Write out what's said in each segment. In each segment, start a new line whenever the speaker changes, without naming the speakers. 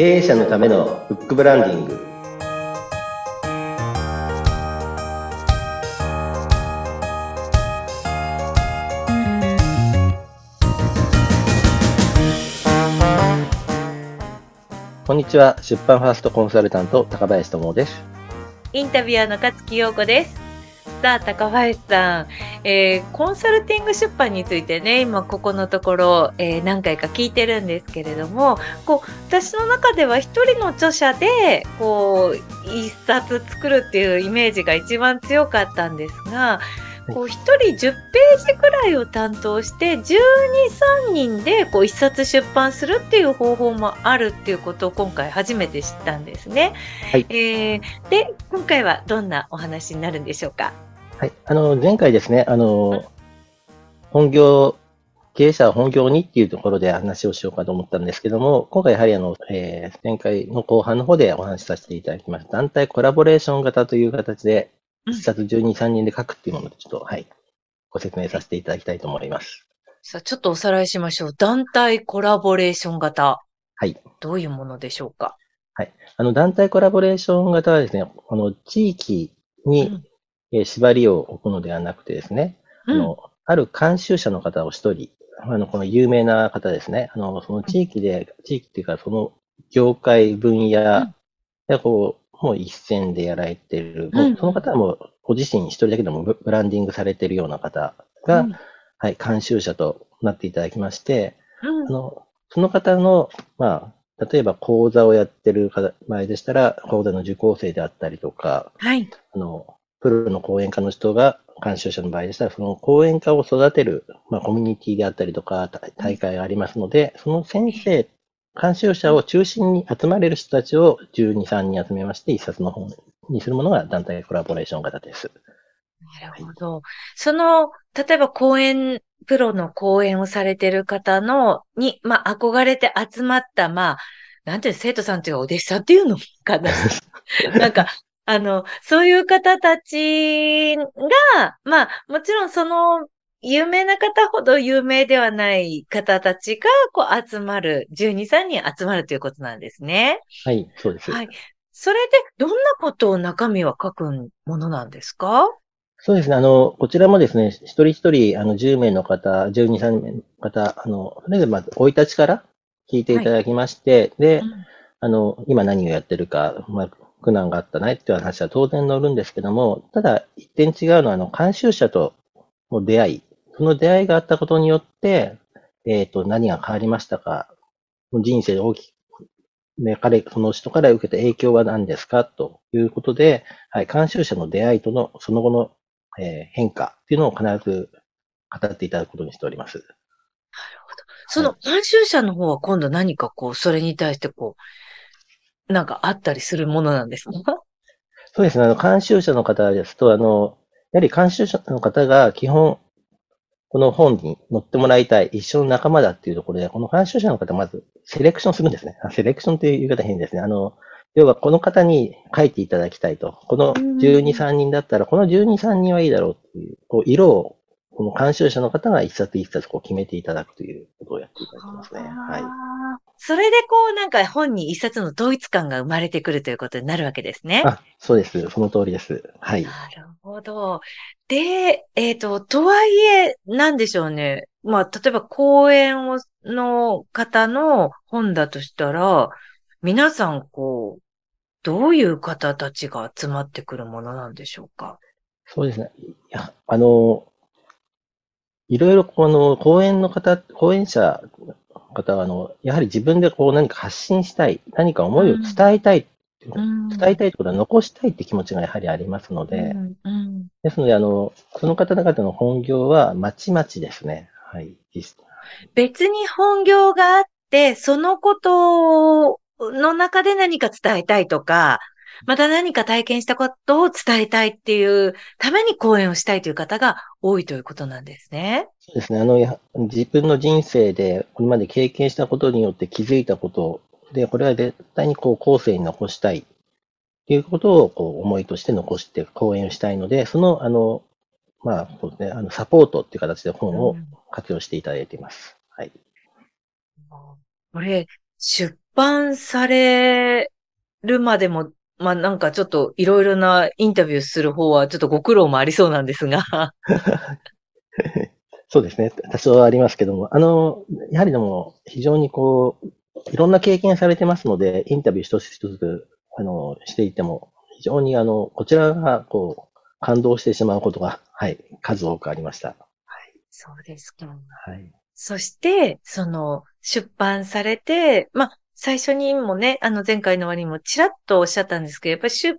経営者のためのフックブランディング。こんにちは。出版ファーストコンサルタント高林智です。
インタビュアーの勝木陽子です。さあ、高林さん、えー、コンサルティング出版についてね、今ここのところ、えー、何回か聞いてるんですけれども、こう、私の中では一人の著者で、こう、一冊作るっていうイメージが一番強かったんですが、こう一人10ページくらいを担当して12、3人でこう一冊出版するっていう方法もあるっていうことを今回初めて知ったんですね。はい、えー、で、今回はどんなお話になるんでしょうか？
はい。あの、前回ですね、あの、本業、経営者は本業にっていうところで話をしようかと思ったんですけども、今回やはりあの、えー、前回の後半の方でお話しさせていただきました。団体コラボレーション型という形で、一冊12、3人で書くっていうもので、ちょっと、はい、ご説明させていただきたいと思います。
さあ、ちょっとおさらいしましょう。団体コラボレーション型。
はい。
どういうものでしょうか？
はい。あの、団体コラボレーション型はですね、この地域にえ縛りを置くのではなくてですね、うん、あの、ある監修者の方を一人、あの、この有名な方ですね、あの、その地域で、地域っていうか、その業界分野で、こう、もう一線でやられている、もうその方はもうご自身一人だけでもブランディングされているような方が、はい、監修者となっていただきまして、あの、その方の、まあ、例えば講座をやってる場合でしたら、講座の受講生であったりとか、
はい。
あの、プロの講演家の人が監修者の場合でしたら、その講演家を育てる、まあ、コミュニティであったりとか、大会がありますので、その先生、監修者を中心に集まれる人たちを12、3人集めまして、一冊の本にするものが団体コラボレーション型です。
なるほど。はい、その、例えば講演、プロの講演をされてる方の、に、まあ、憧れて集まった、まあ、なんていう生徒さんっていうかお弟子さんっていうのかな。なんか、あの、そういう方たちが、まあ、もちろんその、有名な方ほど有名ではない方たちが、こう、集まる、12、3人集まるということなんですね。
はい、そうです。
はい。それで、どんなことを中身は書くものなんですか？
そうですね。あの、こちらもですね、一人一人、あの、10名の方、12、3名の方、あの、それでまず、生い立ちから聞いていただきまして、はい、で、うん、あの、今何をやってるか、まあ、苦難があったないっていう話は当然乗るんですけども、ただ一点違うのは、あの、監修者との出会い、その出会いがあったことによって、えっ、ー、と、何が変わりましたか、人生で大きく、ね、彼、その人から受けた影響は何ですか？ということで、はい、監修者の出会いとの、その後の、えー、変化っていうのを必ず語っていただくことにしております。なるほど。
その監修者の方は今度何かこう、それに対してこう、なんかあったりするものなんですか？
そうですね。あの、監修者の方ですと、あの、やはり監修者の方が基本、この本に載ってもらいたい、一緒の仲間だっていうところで、この監修者の方まずセレクションするんですね。セレクションという言い方変ですね。あの、要はこの方に書いていただきたいと。この12、3人だったら、この12、3人はいいだろうっていう、こう、色をこの監修者の方が一冊一冊こう決めていただくということをやっていただきますね。はい。
それでこうなんか本に一冊の統一感が生まれてくるということになるわけですね。
あ、そうです。その通りです。はい。
なるほど。で、えっ、ー、と、とはいえ、なんでしょうね。まあ、例えば講演をの方の本だとしたら、皆さんこう、どういう方たちが集まってくるものなんでしょうか？
そうですね。いや、あの、いろいろこの講演の方、講演者の方は、あの、やはり自分でこう何か発信したい、何か思いを伝えたい、うん、伝えたいってことは残したいって気持ちがやはりありますので、ですので、あの、その方々の本業はまちまちですね。はい。
別に本業があって、そのことの中で何か伝えたいとか、また何か体験したことを伝えたいっていうために講演をしたいという方が多いということなんですね。
そうですね。あの、自分の人生でこれまで経験したことによって気づいたことで、これは絶対にこう後世に残したいということをこう思いとして残して講演をしたいので、その、あの、まあ、そうですね、あの、サポートっていう形で本を活用していただいています。はい。
これ、出版されるまでも、まあなんかちょっといろいろなインタビューする方はちょっとご苦労もありそうなんですが。
そうですね。多少はありますけども、あの、やはりでも非常にこう、いろんな経験されてますので、インタビュー一つ一つ、あの、していても、非常にあの、こちらがこう、感動してしまうことが、はい、数多くありました。はい。
そうですか。
はい。
そして、その、出版されて、まあ、最初にもね、あの、前回の終わりにもちらっとおっしゃったんですけど、やっぱり出、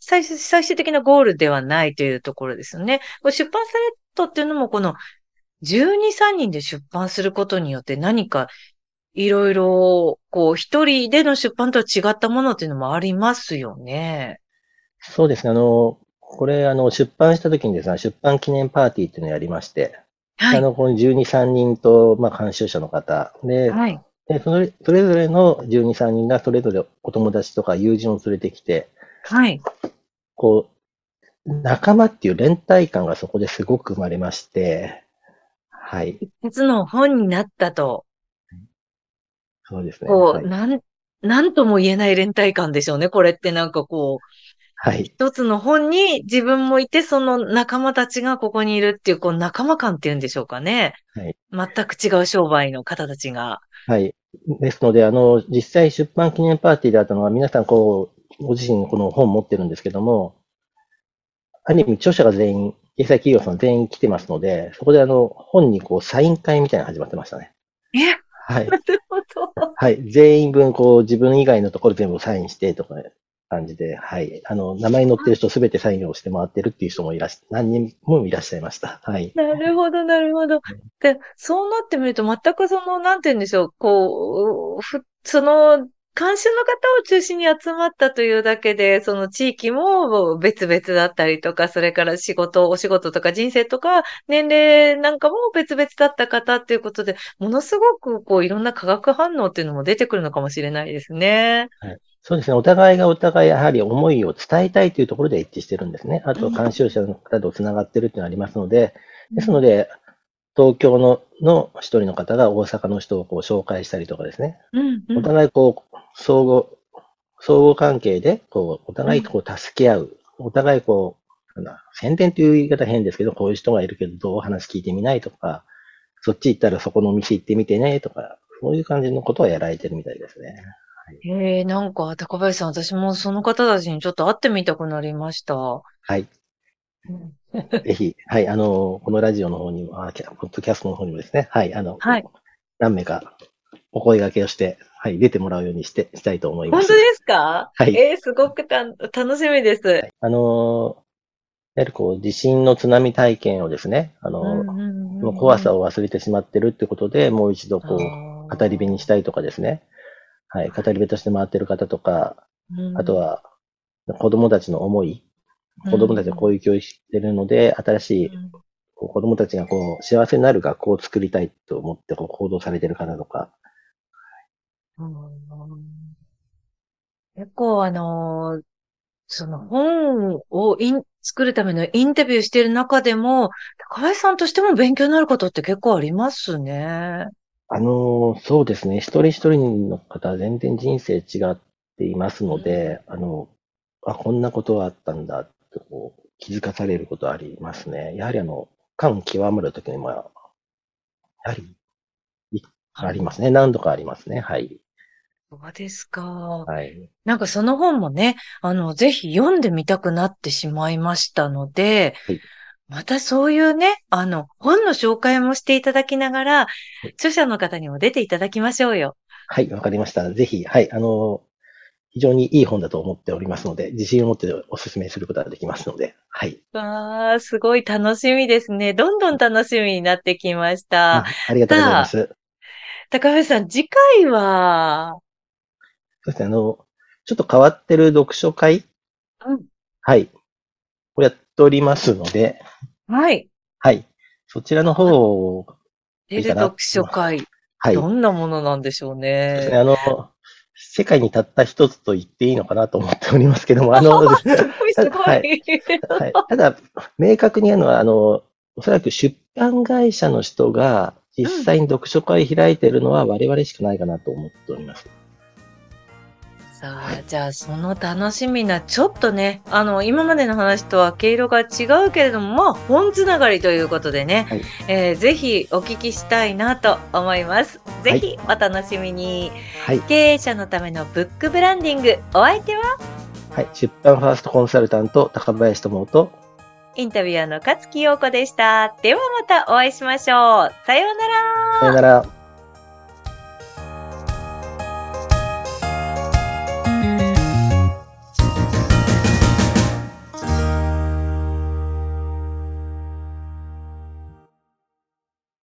最最終的なゴールではないというところですよね。出版されたっていうのも、この、12、3人で出版することによって何かいろいろ、こう、一人での出版とは違ったものっていうのもありますよね。
そうですね。あの、これ、あの、出版した時にですね、出版記念パーティーっていうのをやりまして、はい、あの、この12、3人と、まあ、監修者の方で、はい、でそれそれぞれの12、3人がそれぞれお友達とか友人を連れてきて、
はい。
こう、仲間っていう連帯感がそこですごく生まれまして、はい。
一つの本になったと。
そうですね。
こう、はい、なん、なんとも言えない連帯感でしょうね。これってなんかこう、
はい。
一つの本に自分もいて、その仲間たちがここにいるっていう、こう仲間感っていうんでしょうかね。
はい。
全く違う商売の方たちが。
はい。ですので、あの、実際出版記念パーティーであったのは、皆さんこう、ご自身のこの本を持ってるんですけども、ある意味著者が全員、掲載企業さん全員来てますので、そこであの、本にこう、サイン会みたいなの始まってましたね。
え
はい。
なるほど。
はい。全員分、こう、自分以外のところ全部サインしてとか、ね、感じで、はい。あの、名前載ってる人すべてサインをして回ってるっていう人もいらし、何人もいらっしゃいました。はい。
なるほど、なるほど。で、そうなってみると、全くその、なんて言うんでしょう、こう、ふ、その、監修の方を中心に集まったというだけで、その地域も別々だったりとか、それから仕事、お仕事とか人生とか、年齢なんかも別々だった方っていうことで、ものすごくこういろんな化学反応っていうのも出てくるのかもしれないですね。
はい。そうですね。お互いがお互いやはり思いを伝えたいというところで一致してるんですね。あと、監修者の方と繋がってるっていうのがありますので、ですので、東京のの一人の方が大阪の人をこう紹介したりとかですね。
うんうん、
お互いこう、相互、相互関係で、こう、お互いこう助け合う。お互いこう、宣伝という言い方変ですけど、こういう人がいるけど、どう話聞いてみないとか、そっち行ったらそこのお店行ってみてね、とか、そういう感じのことはやられてるみたいですね。
はい、ええなんか、高林さん、私もその方たちにちょっと会ってみたくなりました。は
い。ぜひ、はい、あの、このラジオの方にも、あ、ポッドキャストの方にもですね、はい、あの、
はい、
何名かお声掛けをして、はい、出てもらうようにして、したいと思います。
本当ですか？
はい。
えー、すごくた楽しみです。はい、
あの、やはりこう、地震の津波体験をですね、あの、の怖さを忘れてしまってるってことで、もう一度こう、語り部にしたいとかですね、はい、語り部として回ってる方とか、あとは、子供たちの思い、子供たちはこういう教育してるので、新しい、子供たちがこう幸せになる学校を作りたいと思ってこう行動されてる方とか。
結構あのその本をイン作るためのインタビューしている中でも、高橋さんとしても勉強になることって結構ありますね。
あの、そうですね。一人一人の方は全然人生違っていますので、あの、あ、こんなことはあったんだってこう気づかされることありますね。やはりあの、感極まるときにも、やはり、ありますね。何度かありますね。はい。
そうですか。
はい。
なんかその本もね、あの、ぜひ読んでみたくなってしまいましたので、
はい、
またそういうね、あの、本の紹介もしていただきながら、著者の方にも出ていただきましょうよ。
はい、わかりました。ぜひ、はい、あの、非常にいい本だと思っておりますので、自信を持ってお勧めすることができますので、はい。
わあ、すごい楽しみですね。どんどん楽しみになってきました。
あありがとうございます。
高橋さん、次回は？
そうですね、あの、ちょっと変わってる読書会？
うん。
はい。をやっておりますので、
はい。
はい。そちらの方を、
出る読書会。
はい。
どんなものなんでしょうね。
そうですね、あの、世界にたった一つと言っていいのかなと思っておりますけども、あの、
すごいすごい。はい。
はい、ただ、明確に言うのは、あの、おそらく出版会社の人が、実際に読書会開いてるのは我々しかないかなと思っております。
さあ、じゃあその楽しみな、ちょっとね、あの、今までの話とは毛色が違うけれども、まあ、本つながりということでね、
はい
えーぜひお聞きしたいなと思います。ぜひお楽しみに。
はい。
経営者のためのブックブランディング、お相手は？
はい。出版ファーストコンサルタント、高林智と、
インタビュアーの勝木陽子でした。ではまたお会いしましょう。さようなら。
さよなら。